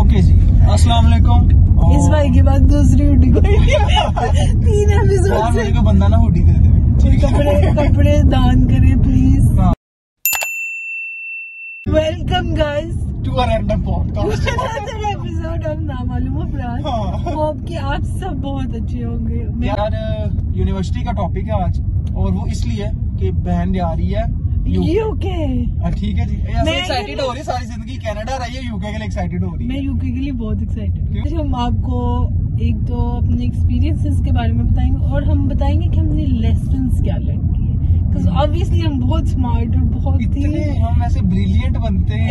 Okay जी. अस्सलाम वालेकुम इस भाई के बाद दूसरी हुडी कोई तीन एपिसोड से। को बंदा ना हुडी दे दे। कपड़े कपड़े दान करें please. Welcome guys to a random podcast episode of Namaloom Afrad हाँ। होप कि आप सब बहुत अच्छे होंगे। यार यूनिवर्सिटी का टॉपिक है आज और वो इसलिए कि बहन जा रही है यूके हाँ, ठीक है जी मैं- एक्साइटेड हो रही है सारी ज़िंदगी। कनाडा रही है यूके के लिए एक्साइटेड हो रही मैं यूके के लिए बहुत एक्साइटेड हूँ। हम आपको एक तो अपने एक्सपीरियंसेस के बारे में बताएँगे और हम बताएँगे कि हमने लेसन क्या लर्न किए ऑब्वियसली हम बहुत स्मार्ट और बहुत इतने ही हम ऐसे ब्रिलियंट बनते हैं।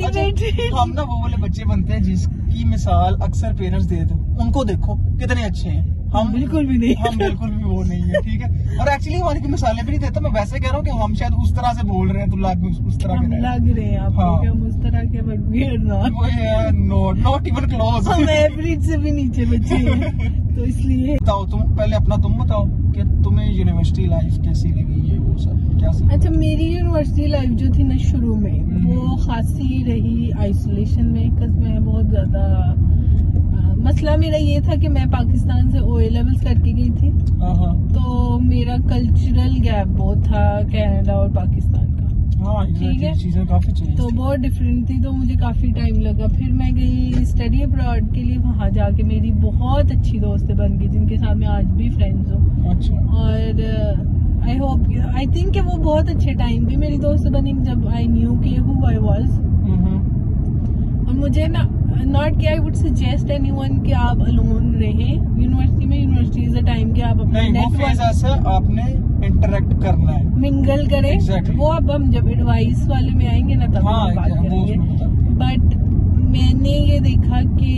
अच्छा, हम ना वो वाले बच्चे बनते हैं जिसकी मिसाल अक्सर पेरेंट्स दे दो। उनको देखो कितने अच्छे हैं। हम बिल्कुल भी नहीं हम बिल्कुल भी वो नहीं है ठीक है और एक्चुअली हमारी कोई मिसालें भी नहीं देता मैं वैसे कह रहा हूँ कि हम शायद उस तरह से बोल रहे हैं तो लाग उस, उस तरह के लग रहे हैं आपको हाँ। हम उस तरह के but we are not not not even close हम एवरेज से भी नीचे बचे तो इसलिए बताओ तुम पहले अपना तुम बताओ कि तुम्हें यूनिवर्सिटी लाइफ कैसी लगी ये वो सब क्या? अच्छा मेरी यूनिवर्सिटी लाइफ जो थी ना शुरू में हम्म। वो खासी रही आइसोलेशन में बिकॉज़ मैं बहुत ज़्यादा मसला मेरा ये था कि मैं पाकिस्तान से ओ लेवल्स करके गई थी। हाँ हाँ। तो मेरा कल्चरल गैप बहुत था कनाडा और पाकिस्तान का। हाँ ठीक है। चीज़ें काफ़ी तो बहुत डिफरेंट थी तो मुझे काफ़ी टाइम लगा। फिर मैं गई स्टडी अब्रॉड के लिए वहाँ जाके मेरी बहुत अच्छी दोस्तें बन गई जिनके साथ मैं आज भी फ्रेंड्स हूँ। अच्छा। और आई होप आई थिंक वो बहुत अच्छे टाइम भी मेरी दोस्त बनी जब आई न्यू के हु आई वाज और मुझे ना नॉट के I would suggest anyone कि आप अलोन रहे। यूनिवर्सिटी में यूनिवर्सिटी इज़ अ टाइम के आप अपने नेटवर्क आपने इंटरेक्ट करना है। मिंगल करें। Exactly. वो अब हम जब एडवाइस वाले में आएँगे ना तब हाँ बात करेंगे। बट मैंने ये देखा कि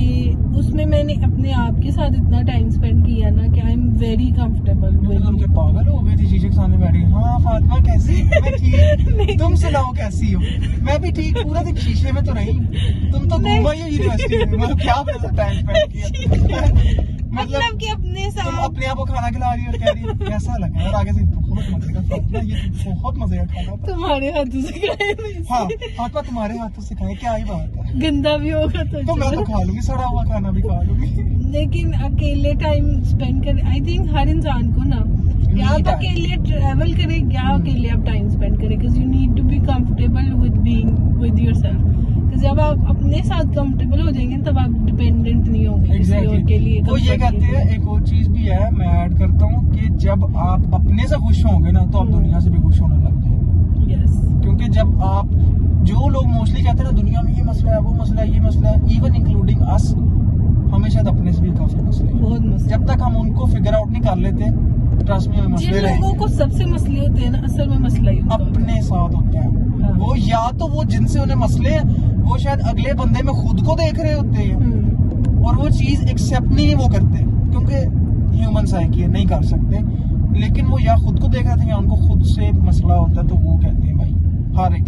उसमें मैंने अपने आप के साथ इतना टाइम स्पेंड किया ना कि I am very comfortable with पागल हो गई थी शीशे के सामने बैठी हाँ फातिमा कैसी हो? मैं ठीक। तुम सुनाओ कैसी हो? मैं भी ठीक पूरा दिन शीशे में तो रही। तुम तो। घूमा ही यूनिवर्सिटी में मतलब क्या अपने टाइम स्पेंड किया? मतलब कि अपने साथ अपने आप को खाना खिला रही हो और कह रही कैसा लगा और आगे से बहुत मज़े का ये बहुत मज़े का तुम्हारे हाथों से खाए हाँ फातिमा तुम्हारे हाथों से खाए क्या ही बात है। गंदा भी होगा तो तो मैं तो खा लूँगी सड़ा हुआ खाना भी खा लूँगी। लेकिन अकेले टाइम स्पेंड कर आई थिंक हर इंसान को ना या तो अकेले ट्रेवल करे या। अकेले आप टाइम स्पेंड करें because you need to be comfortable with being जब आप अपने साथ कंफर्टेबल हो जाएँगे तब आप डिपेंडेंट नहीं होंगे और के लिए वो ये कहते हैं एक और चीज़ भी है मैं ऐड करता हूँ कि जब आप अपने से खुश होंगे ना तो आप हम्म। दुनिया से भी खुश होने लग जाएँगे Yes. क्योंकि जब आप जो लोग मोस्टली कहते हैं ना दुनिया में ये मसला है वो मसला है ये मसला है इवन इंक्लूडिंग अस हमें शायद अपने से भी काफ़ी मसले बहुत मसला जब तक हम उनको फिगर आउट नहीं कर लेते ट्रस्ट में मसले लोगों को सबसे मसले होते हैं ना असल में मसला ही। अपने साथ होते हैं। हाँ। वो या तो वो जिनसे उन्हें मसले हैं वो शायद अगले बंदे में खुद को देख रहे होते हैं। हम्म। और वो चीज़ एक्सेप्ट नहीं वो करते। क्योंकि ह्यूमन साइकी है नहीं कर सकते। लेकिन वो या खुद को देख रहे थे या उनको खुद से मसला होता है तो वो कहते हैं भाई हर एक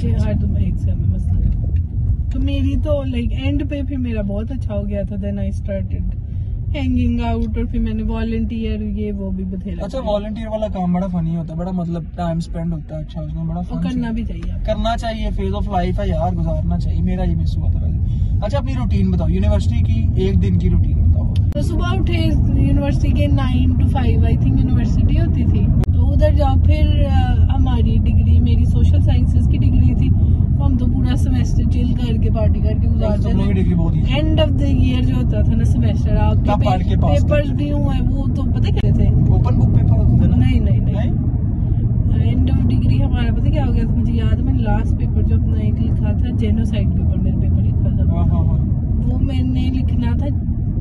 तो मेरी तो लाइक एंड पे फिर मेरा बहुत अच्छा हो गया था then I started hanging out और फिर मैंने वॉलंटियर ये वो भी बथेरा अच्छा वॉलंटियर वाला काम बड़ा फनी होता है बड़ा मतलब टाइम स्पेंड होता है अच्छा उसमें बड़ा fun करना भी चाहिए करना चाहिए फ़ेज़ ऑफ़ लाइफ है यार गुजारना चाहिए मेरा ये मिस हुआ था अच्छा अपनी रूटीन बताओ यूनिवर्सिटी की एक दिन की रूटीन बताओ। तो सुबह उठे यूनिवर्सिटी के nine to five I think university होती थी। तो उधर जाओ फिर हमारी डिग्री मेरी सोशल साइंसेज की डिग्री थी। हम तो पूरा सेमेस्टर चिल करके पार्टी करके बहुत ही एंड ऑफ़ द ईयर जो होता था ना सेमेस्टर के आपके पेपर्स भी हुए वो तो पता क्या थे? ओपन बुक पेपर होते थे नहीं नहीं नहीं। एंड ऑफ़ डिग्री हमारा पता क्या हो गया था? मुझे याद है मैंने लास्ट पेपर जो अपना एक लिखा था जेनोसाइड के ऊपर मेरे पेपर लिखा था। हाँ हाँ हाँ। वो मैंने लिखना था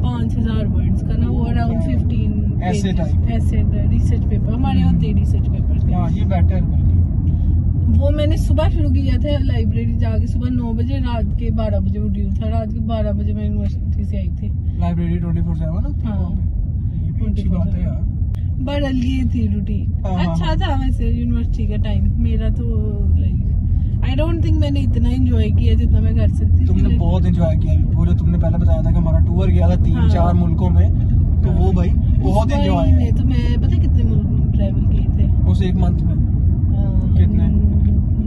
पाँच हज़ार वर्ड्स का ना वो अराउंड फिफ्टीन type. ऐसे रिसर्च पेपर हमारे हम्म। होते रिसर्च पेपर हाँ ये बेटर वो मैंने सुबह शुरू किया था लाइब्रेरी जाके सुबह नौ बजे रात के बारह बजे वो ड्यू था। रात के बारह बजे मैं यूनिवर्सिटी से आई थी। लाइब्रेरी ट्वेंटी फोर सेवन है हाँ। है बड़ा ये थी रूटीन हाँ, हाँ, अच्छा था वैसे यूनिवर्सिटी का टाइम मेरा तो लाइक आई डोंट थिंक मैंने इतना एंजॉय किया जितना मैं कर सकती तुमने बहुत एंजॉय किया। वो जो तुमने पहले बताया था कि हमारा टूर गया था तीन हाँ। चार मुल्कों में। तो वो भाई बहुत एंजॉय तो मैं पता कितने मुल्क ट्रैवल किए थे? उस एक मंथ में अ, कितने?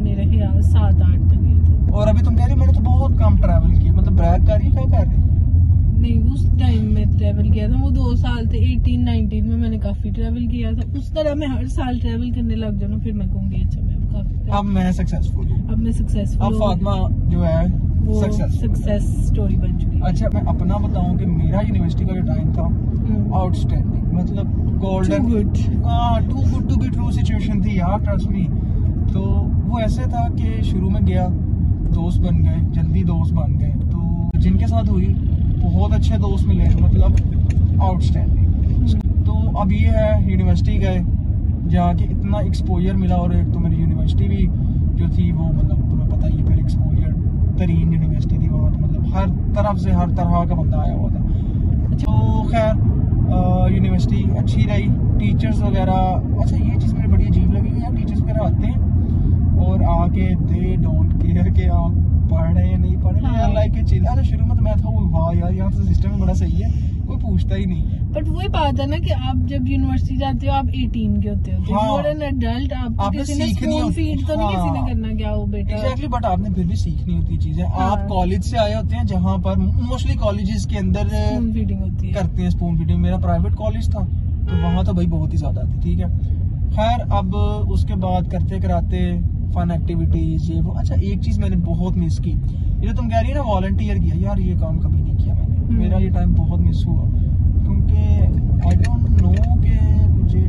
मेरे ख्याल सात आठ तक गए थे और अभी तुम कह रही हो मैंने तो बहुत कम ट्रैवल किया मतलब ब्रैक कर रही है क्या कर नहीं उस टाइम में ट्रेवल किया था वो दो साल थे 18 19 में मैंने काफ़ी ट्रेवल किया था उस तरह मैं हर साल ट्रेवल करने लग जाऊँ फिर मैं कहूँगी अच्छा मैं काफ़ी अब मैं सक्सेसफुल हूँ अब मैं सक्सेसफुल अब फातिमा जो है सक्सेस स्टोरी बन चुकी है अच्छा मैं अपना बताऊँ कि मेरा यूनिवर्सिटी का जो टाइम था। आउटस्टैंडिंग मतलब गोल्डन. हाँ too good to be true situation थी यार ट्रस्ट मी तो वो ऐसे था कि शुरू में गया दोस्त बन गए, जल्दी दोस्त बन गए। तो जिनके साथ हुई, बहुत अच्छे दोस्त मिले मतलब आउटस्टैंडिंग तो अब ये है यूनिवर्सिटी गए, जाके इतना एक्सपोजर मिला और एक तो मेरी यूनिवर्सिटी भी जो थी, वो मतलब तुम्हें पता ही फिर एक्सपोजर तरीन यूनिवर्सिटी थी वहाँ मतलब हर तरफ़ से, हर तरह का बंदा आया हुआ था। तो खैर यूनिवर्सिटी अच्छी रही। टीचर्स वगैरह अच्छा ये चीज़ मुझे बड़ी अजीब लगी कि यार टीचर्स वगैरह आते हैं। और आके दे डोंट केयर कि आप पढ़े नहीं पढ़े। हाँ। यार लाइक चिल अच्छा शुरू में तो मैं था वो वाह यार यहाँ तो सिस्टम बड़ा सही है कोई पूछता ही नहीं। है बट वही बात है ना कि आप जब यूनिवर्सिटी जाते हो आप 18 के होते हो। हाँ। एन एडल्ट आपको आपने किसी ने स्पून फ़ीड तो नहीं किसी ने हाँ। करना क्या हो बेटा? एग्जैक्टली बट आपने फिर भी सीखनी होती है चीज़ें। हाँ। आप कॉलेज से आए होते हैं जहाँ पर मोस्टली कॉलेजेस के अंदर स्पून फीडिंग होती है। करते हैं स्पून फीडिंग मेरा प्राइवेट कॉलेज था तो वहाँ तो भाई बहुत ही ज़्यादा थी ठीक है? खैर अब उसके बाद करते कराते फन एक्टिविटीज़ ये वो। अच्छा एक चीज़ मैंने बहुत मिस की। ये जो तुम कह रही है ना वॉल्टियर किया यार ये काम कभी नहीं किया मैंने। हम्म। मेरा ये टाइम बहुत मिस हुआ। क्योंकि आई डोंट नो कि मुझे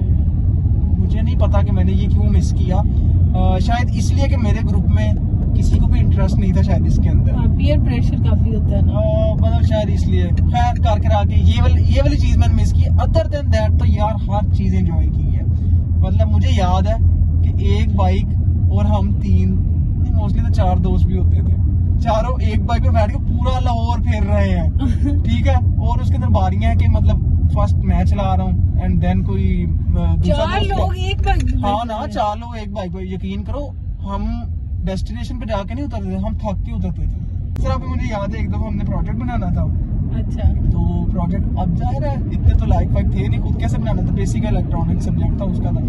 मुझे नहीं पता कि मैंने ये क्यों मिस किया। अ, शायद इसलिए कि मेरे ग्रुप में किसी को भी इंटरेस्ट नहीं था शायद इसके अंदर। हाँ पीयर प्रेशर काफ़ी होता है ना। मतलब शायद इसलिए। खैर कर करा के ये वाली ये वाली चीज़ मैंने मिस की। अदर देन दैट तो यार हर चीज़ एंजॉय की है। मतलब मुझे याद है कि एक बाइक और हम तीन मोस्टली तो चार दोस्त भी होते थे। चारों एक बाइक पे बैठ के पूरा लाहौर फेर रहे हैं। ठीक है? और उसके अंदर बारियाँ हैं कि मतलब फ़र्स्ट मैं चला रहा हूँ एंड देन कोई चार लोग एक बाइक हाँ ना हैं। चार लोग एक बाइक पे यकीन करो हम डेस्टिनेशन पे जाके नहीं उतरते थे हम थक के उतरते थे। सर अभी मुझे याद है एक दफ़ा हमने प्रोजेक्ट बनाना था। अच्छा। तो प्रोजेक्ट अब ज़ाहिर है। इतने तो लाइक फाइक थे नहीं खुद कैसे बनाना था? बेसिक इलेक्ट्रॉनिक सब्जेक्ट था उसका था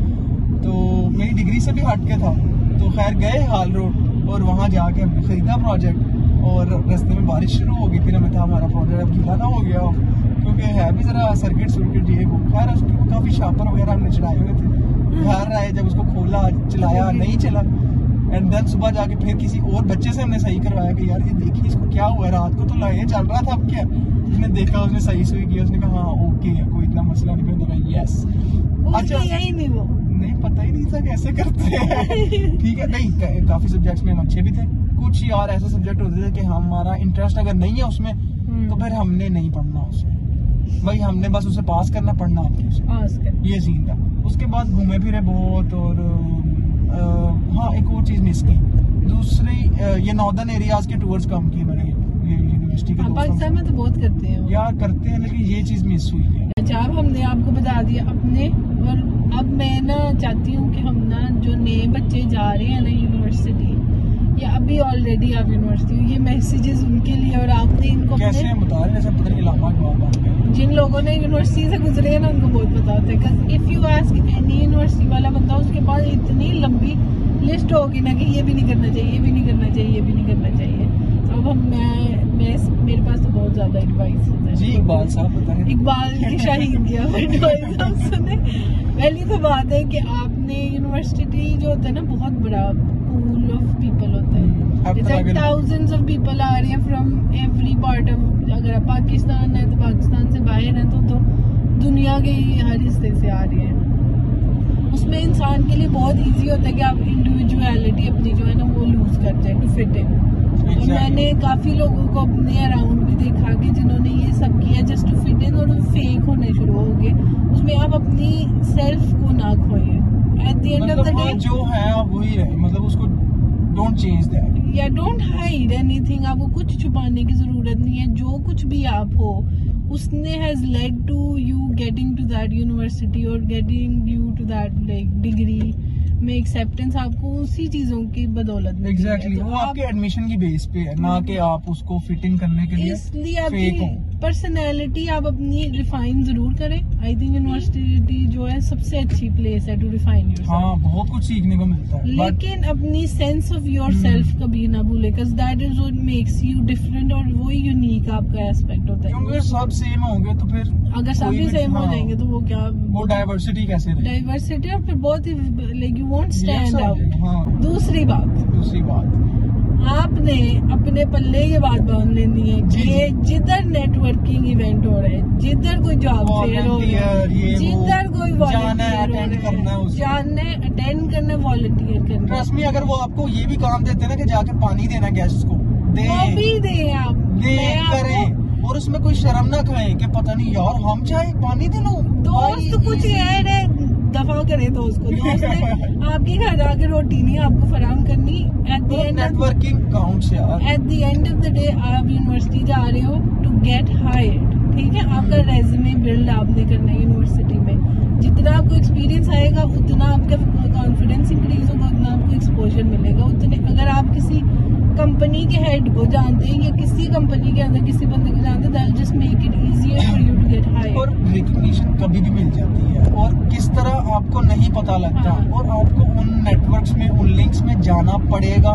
तो मेरी डिग्री से भी हट के था। तो खैर गए हाल रोड और वहाँ जाके हमने खरीदा प्रोजेक्ट और रास्ते में बारिश शुरू हो गई। फिर हमें था हमारा प्रोजेक्ट अब गीला ना हो गया। हो क्योंकि है भी जरा सर्किट सर्किट ये वो। खैर उसके काफ़ी शापर वगैरह हमने चढ़ाए हुए थे। घर आए जब उसको खोला चलाया नहीं चला एंड देन सुबह जाके फिर किसी और बच्चे से हमने सही करवाया कि यार ये देखिए इसको क्या हुआ है? रात को तो लाए चल रहा था अब क्या? उसने देखा उसने सही सुई किया उसने कहा हाँ ओके है कोई इतना मसला नहीं। मैंने कहा यस अच्छा। यही नहीं वो नहीं पता ही नहीं था कैसे करते हैं। ठीक है नहीं काफ़ी सब्जेक्ट्स में हम अच्छे भी थे। कुछ यार ऐसे सब्जेक्ट होते थे कि हमारा इंटरेस्ट अगर नहीं है उसमें तो फिर हमने नहीं पढ़ना उसे भाई हमने बस उसे पास करना पढ़ना आता है ये सीन था। उसके बाद घूमे फिरे बहुत और हाँ एक और चीज़ मिस की। दूसरी ये नॉर्दर्न एरियाज़ के टूर्स कम किए मैंने यूनिवर्सिटी के हाँ, पाकिस्तान में तो बहुत करते हैं। यार करते हैं लेकिन ये चीज़ मिस हुई है। अच्छा अब हमने आपको बता दिया अपने और अब मैं ना चाहती हूँ कि हम ना जो नए बच्चे जा रहे हैं ना यूनिवर्सिटी या अभी ऑलरेडी आप यूनिवर्सिटी हो ये मैसेजेस उनके लिए और आपने इनको कैसे बता रहे हैं पता नहीं जिन लोगों ने यूनिवर्सिटी से गुजरे हैं ना उनको बहुत पता होता है। If you ask any university वाला बंदा उसके पास इतनी लंबी लिस्ट होगी ना कि ये भी नहीं करना चाहिए ये भी नहीं करना चाहिए ये भी नहीं करना चाहिए। तो अब हम मैं मैं मेरे पास तो बहुत ज़्यादा एडवाइस जी इकबाल साहब बताएँ इकबाल की शाहीन किया एडवाइस सुने। पहली तो बात है कि आपने यूनिवर्सिटी जो होता है ना बहुत बड़ा पूल ऑफ़ पीपल होता है। thousands ऑफ़ पीपल आ रहे हैं फ्रॉम एवरी पार्ट ऑफ़ अगर आप पाकिस्तान है तो पाकिस्तान से बाहर है तो तो दुनिया के ही हर हिस्से से आ रही है। उसमें इंसान के लिए बहुत इजी होता है कि आप इंडिविजुअलिटी अपनी जो है ना वो लूज करते हैं टू फिट इन Exactly. मैंने काफ़ी लोगों को अपने अराउंड भी देखा कि जिन्होंने ये सब किया जस्ट टू फिट इन और फेक होने शुरू हो गए। उसमें आप अपनी सेल्फ को ना खोइए at the end of the हाँ, डे जो है आप वही रहे। मतलब उसको डोंट चेंज दैट या डोंट हाइड एनीथिंग आपको कुछ छुपाने की ज़रूरत नहीं है। जो कुछ भी आप हो उसने has led to you getting to that university और getting you to that like degree में एक्सेप्टेंस आपको उसी चीज़ों की बदौलत मिली है। तो वो आप- आपके एडमिशन की बेस पे है ना कि आप उसको फिट इन करने के लिए इसलिए आपकी पर्सनैलिटी आप अपनी रिफाइन ज़रूर करें आई थिंक यूनिवर्सिटी जो है सबसे अच्छी प्लेस है टू रिफाइन योर हाँ बहुत कुछ सीखने को मिलता है लेकिन अपनी सेंस ऑफ़ योर। सेल्फ कभी ना भूले because that is what makes you different और वो यूनिक आपका एस्पेक्ट होता क्योंकि है सब सेम होंगे तो फिर अगर सभी सेम हो हाँ। जाएँगे तो वो क्या वो डाइवर्सिटी कैसे डाइवर्सिटी और फिर बहुत ही like you won't stand out हाँ दूसरी बात। दूसरी बात। आपने अपने पल्ले ये बात बाँध लेनी है कि जिधर नेटवर्किंग इवेंट हो रहे हैं जिधर कोई जॉब फेयर हो रहा है जिधर कोई है, हो attend रहा करना है। जानना अटेंड करना वॉलंटियर करना। ट्रस्ट में अगर वो आपको ये भी काम देते हैं ना कि जाके पानी देना गेस्ट को दे। भी दे आप। दे करें। और उसमें कोई शर्म ना खाएँ कि पता नहीं यार हम चाहे पानी दे लो। दोस्त कुछ रहे दफ़ा करे तो उसको। दोस्त ने आपके घर आके रोटी नहीं आपको फराम करनी। At the end networking counts यार। At the end of the day आप यूनिवर्सिटी जा रहे हो टू गेट हायर्ड ठीक है? आपका रेज्यूमे बिल्ड आपने करना है यूनिवर्सिटी में। जितना आपको एक्सपीरियंस आएगा उतना आपका कॉन्फिडेंस इंक्रीज होगा उतना आपको एक्सपोजर मिलेगा। उतने अगर आप किसी कंपनी के हेड को जानते हैं या किसी कंपनी के अंदर किसी बंदे को और रिकग्निशन कभी भी मिल जाती है और किस तरह आपको नहीं पता लगता हाँ। और आपको उन नेटवर्क्स में, उन लिंक्स में जाना पड़ेगा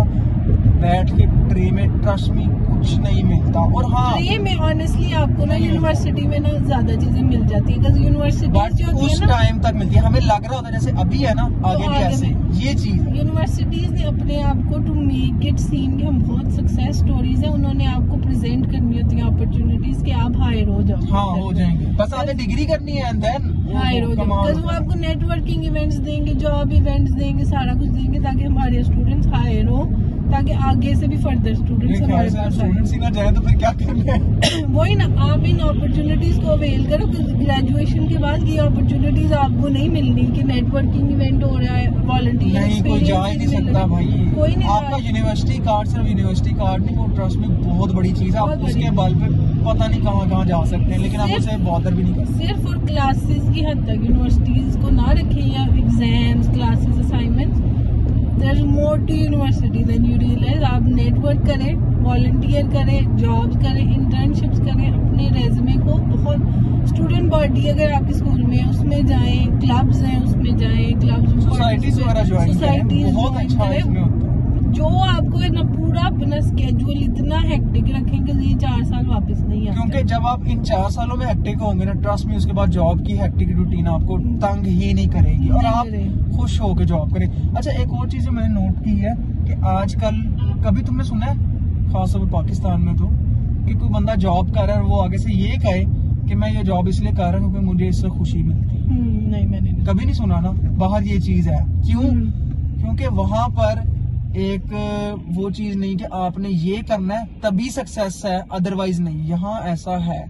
बैठ के ट्रे में ट्रस्ट में कुछ नहीं मिलता। और हाँ। ये में ऑनेस्टली आपको ना यूनिवर्सिटी में ना ज़्यादा चीज़ें मिल जाती है यूनिवर्सिटी उस टाइम तक मिलती है। हमें लग रहा होता है जैसे अभी है ना आगे भी ऐसे ये चीज़ यूनिवर्सिटीज ने अपने आप को टू मेक इट सीन कि हम बहुत सक्सेस स्टोरीज है उन्होंने आपको प्रेजेंट करनी होती है अपॉर्चुनिटीज़ कि आप हायर हो जाओ। हाँ हो जाएँगे। बस आपने डिग्री करनी है एंड देन हायर हो वो आपको नेटवर्किंग इवेंट्स देंगे जॉब इवेंट्स देंगे सारा कुछ देंगे ताकि हमारे स्टूडेंट्स हायर हो। ताकि आगे से भी फर्दर स्टूडेंट्स हमारे पास स्टूडेंट्स ही ना जाए तो फिर क्या करना है? वही ना आप इन अपॉर्चुनिटीज़ को अवेल करो ग्रेजुएशन के बाद ये अपॉर्चुनिटीज़ आपको नहीं मिलनी कि नेटवर्किंग इवेंट हो रहा है वॉलंटियर नहीं कोई जा ही नहीं सकता भाई। कोई नहीं आपका यूनिवर्सिटी कार्ड सिर्फ़ यूनिवर्सिटी कार्ड नहीं वो ट्रस्ट में बहुत बड़ी चीज़ है। आप उसके बल पे पता नहीं कहाँ कहाँ जा सकते हैं लेकिन आप उसे बॉदर भी नहीं कर सिर्फ़ और क्लासेस की हद तक यूनिवर्सिटीज को ना रखें या exams classes assignments to university then you realise आप नेटवर्क करें वॉल्टियर करें जॉब करें इंटर्नशिप्स करें अपने रेजमे को बहुत स्टूडेंट बॉडी अगर आपके स्कूल में उसमें जाएँ क्लब्स हैं उसमें जाएँ क्लब्स सोसाइटीज वगैरह सोसाइटीज करें बहुत अच्छा है इसमें। है जो आपको ना पूरा अपना स्केड्यूल इतना हेक्टिक रखें कि ये चार साल वापस नहीं आते। क्योंकि जब आप इन चार सालों में हेक्टिक होंगे ना ट्रस्ट में उसके बाद जॉब की हेक्टिक रूटीन आपको तंग ही नहीं करेगी और आप खुश होकर जॉब करें। अच्छा एक और चीज़ मैंने नोट की है कि आजकल कभी तुमने सुना है खासतौर पर पाकिस्तान में तो कि कोई बंदा जॉब कर रहा है और वो आगे से ये कहे कि मैं ये जॉब इसलिए कर रहा हूँ क्योंकि मुझे इससे खुशी मिलती है। हम्म, नहीं मैंने कभी नहीं सुना ना बाहर ये चीज़ है। क्यों? हम्म। क्योंकि वहाँ पर एक वो चीज़ नहीं कि आपने ये करना है तभी सक्सेस है अदरवाइज़ नहीं। यहाँ ऐसा है।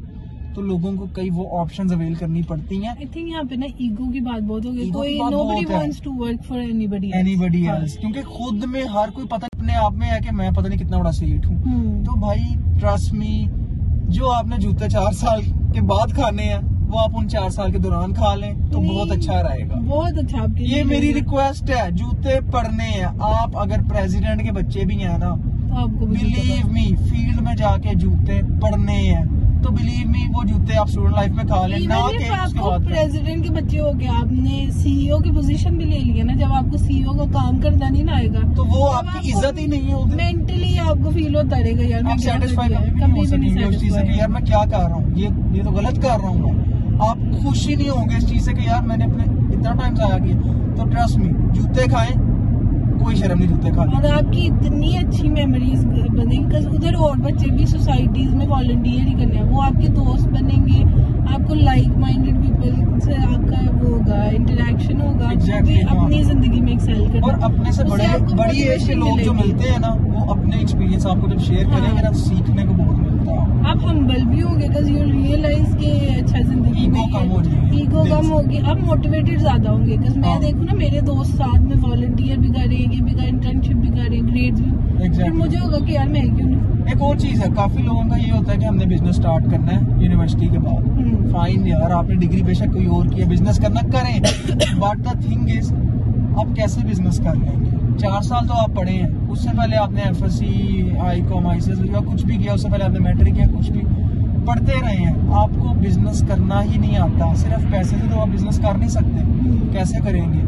तो लोगों को कई वो ऑप्शंस अवेल करनी पड़ती हैं। आई थिंक यहाँ पे ना ईगो की बात बहुत हो गई। कोई nobody wants to work for anybody anybody else क्योंकि खुद में हर कोई पता अपने आप में है कि मैं पता नहीं कितना बड़ा सेठ हूँ। हम्म। तो भाई ट्रस्ट मी जो आपने जूते चार साल के बाद खाने हैं वो आप उन चार साल के दौरान खा लें तो बहुत अच्छा रहेगा। बहुत अच्छा आपके ये मेरी रिक्वेस्ट है जूते पड़ने हैं। आप अगर प्रेसिडेंट के बच्चे भी हैं ना तो आपको बिलीव मी फ़ील्ड में जाके जूते पड़ने हैं। तो बिलीव मी वो जूते आप स्टूडेंट लाइफ में खा लें ना कि उसके बाद प्रेसिडेंट के बच्चे हो गए आपने सीईओ की पोजीशन भी ले लिया ना जब आपको सीईओ का काम करना नहीं ना आएगा तो वो आपकी इज़्ज़त ही नहीं होगी मेंटली आपको फील होता रहेगा। यार मैं क्या कर रहा हूँ? ये ये तो गलत कर रहा हूँ मैं। आप खुश ही नहीं होंगे इस चीज़ से कि यार मैंने अपने इतना टाइम जाया किया। तो ट्रस्ट मी जूते खाएँ कोई शर्म नहीं जूते खाने और आपकी इतनी अच्छी मेमोरीज बनेंगी उधर और बच्चे भी सोसाइटीज में वॉलंटियर ही करने हैं। वो आपके दोस्त बनेंगे आपको लाइक माइंडेड पीपल से आपका वो होगा इंटरेक्शन होगा Exactly, हाँ। अपनी ज़िंदगी में एक्सेल करना। और अपने से बड़े बड़ी एज के लोग जो मिलते हैं ना वो अपने एक्सपीरियंस आपको जब शेयर हाँ। करेंगे ना सीखने को बहुत आप हम्बल भी होंगे बिकॉज़ यू रियलाइज़ के अच्छा ज़िंदगी में कम ईगो कम होगी। आप मोटिवेटेड ज़्यादा होंगे बिकॉज़ मैं हाँ। देखूँ ना मेरे दोस्त साथ में वॉलंटियर भी कर रहे हैं ये भी कर इंटर्नशिप भी कर रहे हैं ग्रेड्स भी। फिर. मुझे होगा कि यार मैं क्यों नहीं? एक और चीज़ है काफ़ी लोगों का ये होता है कि हमने बिज़नेस स्टार्ट करना है यूनिवर्सिटी के बाद। हम्म। फाइन यार आपने डिग्री बेशक कोई और किया बिज़नेस करना करें। बट द थिंग इज़ आप कैसे बिज़नेस कर लेंगे? चार साल तो आप पढ़े हैं। उससे पहले आपने F S C I com I या कुछ भी किया उससे पहले आपने मैट्रिक किया कुछ भी। पढ़ते रहे हैं। आपको बिज़नेस करना ही नहीं आता। सिर्फ़ पैसे से तो आप बिज़नेस कर नहीं सकते। कैसे करेंगे?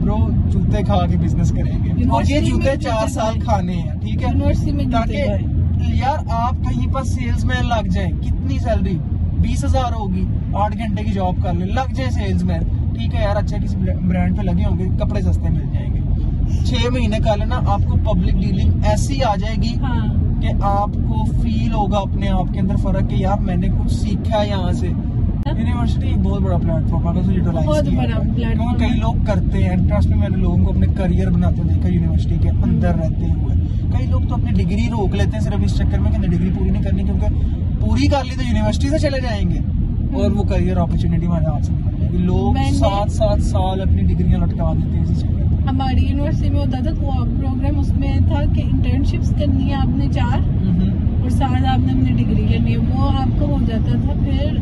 ब्रो जूते खा के बिज़नेस करेंगे। और ये जूते चार साल खाने हैं ठीक है? यूनिवर्सिटी में ताकि यार आप कहीं पर सेल्समैन लग जाए कितनी सैलरी बीस हज़ार होगी। आठ घंटे की जॉब कर ले लग जाए सेल्समैन ठीक है यार अच्छा किसी ब्रांड पे लगे होंगे कपड़े सस्ते मिल जाएँगे छह महीने कर लेना आपको पब्लिक डीलिंग ऐसी आ जाएगी हाँ। कि आपको फील होगा अपने आप के अंदर फ़र्क कि यार मैंने कुछ सीखा है यहाँ से। यूनिवर्सिटी एक बहुत बड़ा प्लेटफॉर्म है जाए। क्योंकि कई लोग करते हैं ट्रस्ट में मैंने लोगों को अपने करियर बनाते देखा यूनिवर्सिटी के अंदर रहते हुए। कई लोग तो अपनी डिग्री रोक लेते हैं सिर्फ़ इस चक्कर में कि डिग्री पूरी नहीं करनी क्योंकि पूरी कर ली तो यूनिवर्सिटी से चले जाएँगे। और वो करियर अपॉर्चुनिटी हमारे हाथ से निकल जाएगी। लोग सात सात साल अपनी डिग्रियाँ लटका देते हैं इसी चक्कर हमारी यूनिवर्सिटी में होता था कोऑप प्रोग्राम उसमें था कि इंटर्नशिप्स करनी है आपने चार और साथ आपने अपनी डिग्री करनी है। वो आपको हो जाता था फिर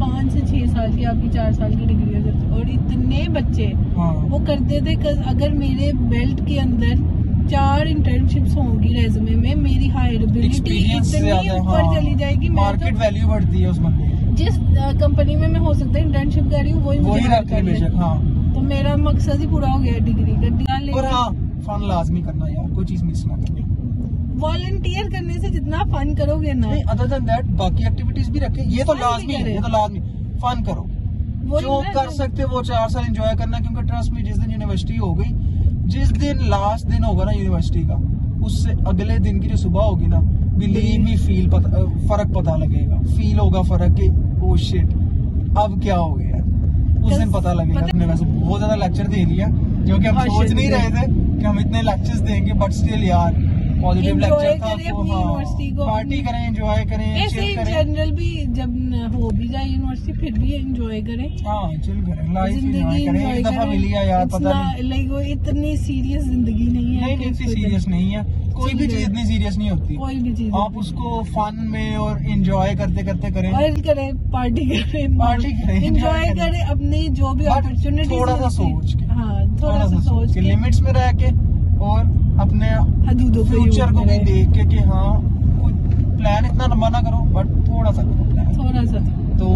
पाँच से छह साल की आपकी चार साल की डिग्री हो जाती और इतने बच्चे हाँ। वो करते थे अगर मेरे बेल्ट के अंदर चार इंटर्नशिप्स होंगी रेज्यूमे में मेरी हायरेबिलिटी इतनी ऊपर हाँ। चली जाएगी मार्केट तो वैल्यू बढ़ती है उस बंदे जिस कंपनी में मैं हो सकता है इंटर्नशिप कर रही हूँ वही मुझे हाँ। तो मेरा मकसद ही पूरा हो गया डिग्री का और हाँ फन लाजमी करना यार कोई चीज़ मिस ना करनी वॉलंटियर करने से जितना फन करोगे ना। नहीं अदर देन दैट बाकी एक्टिविटीज़ भी रखें। ये तो लाजमी है ये तो लाजमी। फन करो। वो जो कर सकते वो चार साल एंजॉय करना क्योंकि ट्रस्ट में जिस दिन यूनिवर्सिटी हो गई जिस दिन लास्ट दिन होगा ना यूनिवर्सिटी का उससे अगले दिन की जो सुबह होगी ना बिलीव मी फील पता फ़र्क पता लगेगा। फील होगा फ़र्क कि ओ शिट अब क्या हो गया? उस दिन पता लगेगा हमने वैसे बहुत ज़्यादा लेक्चर दे लिया क्योंकि कि हम हाँ, सोच नहीं रहे थे कि हम इतने लेक्चर्स देंगे बट स्टिल यार पॉजिटिव लेक्चर था तो हाँ पार्टी करें एंजॉय करें ऐसे ही जनरल भी जब हो भी जाए यूनिवर्सिटी फिर भी एंजॉय करें। हाँ चिल करें लाइफ ज़िंदगी एंजॉय करें enjoy एक दफ़ा करें। मिली है यार पता नहीं। like वो इतनी सीरियस ज़िंदगी नहीं है नहीं इतनी सीरियस नहीं है। कोई भी चीज़ इतनी सीरियस नहीं होती। कोई भी चीज़ आप उसको फन में और एंजॉय करते करते करें। और करें पार्टी करें Party करें, करें। करें। अपनी जो भी अपॉर्चुनिटी थोड़ा सा सोच के। हाँ थोड़ा सा सोच के लिमिट्स में रह के और अपने फ्यूचर को भी देख के कि हाँ कोई प्लान इतना लंबा ना करो बट थोड़ा सा करो प्लान थोड़ा सा। तो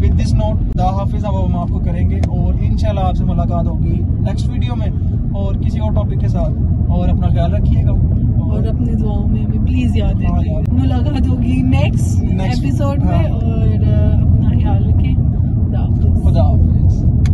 विद दिस नोट द हाफिज अब हम आपको करेंगे और इंशाल्लाह आपसे मुलाकात होगी नेक्स्ट वीडियो में और किसी और टॉपिक के साथ। और अपना ख्याल रखिएगा। और अपने दुआओं में भी प्लीज़ याद हाँ, रखिए मुलाकात होगी नेक्स्ट एपिसोड में हाँ। और अपना ख्याल रखें। खुदा खुदा हाफिज।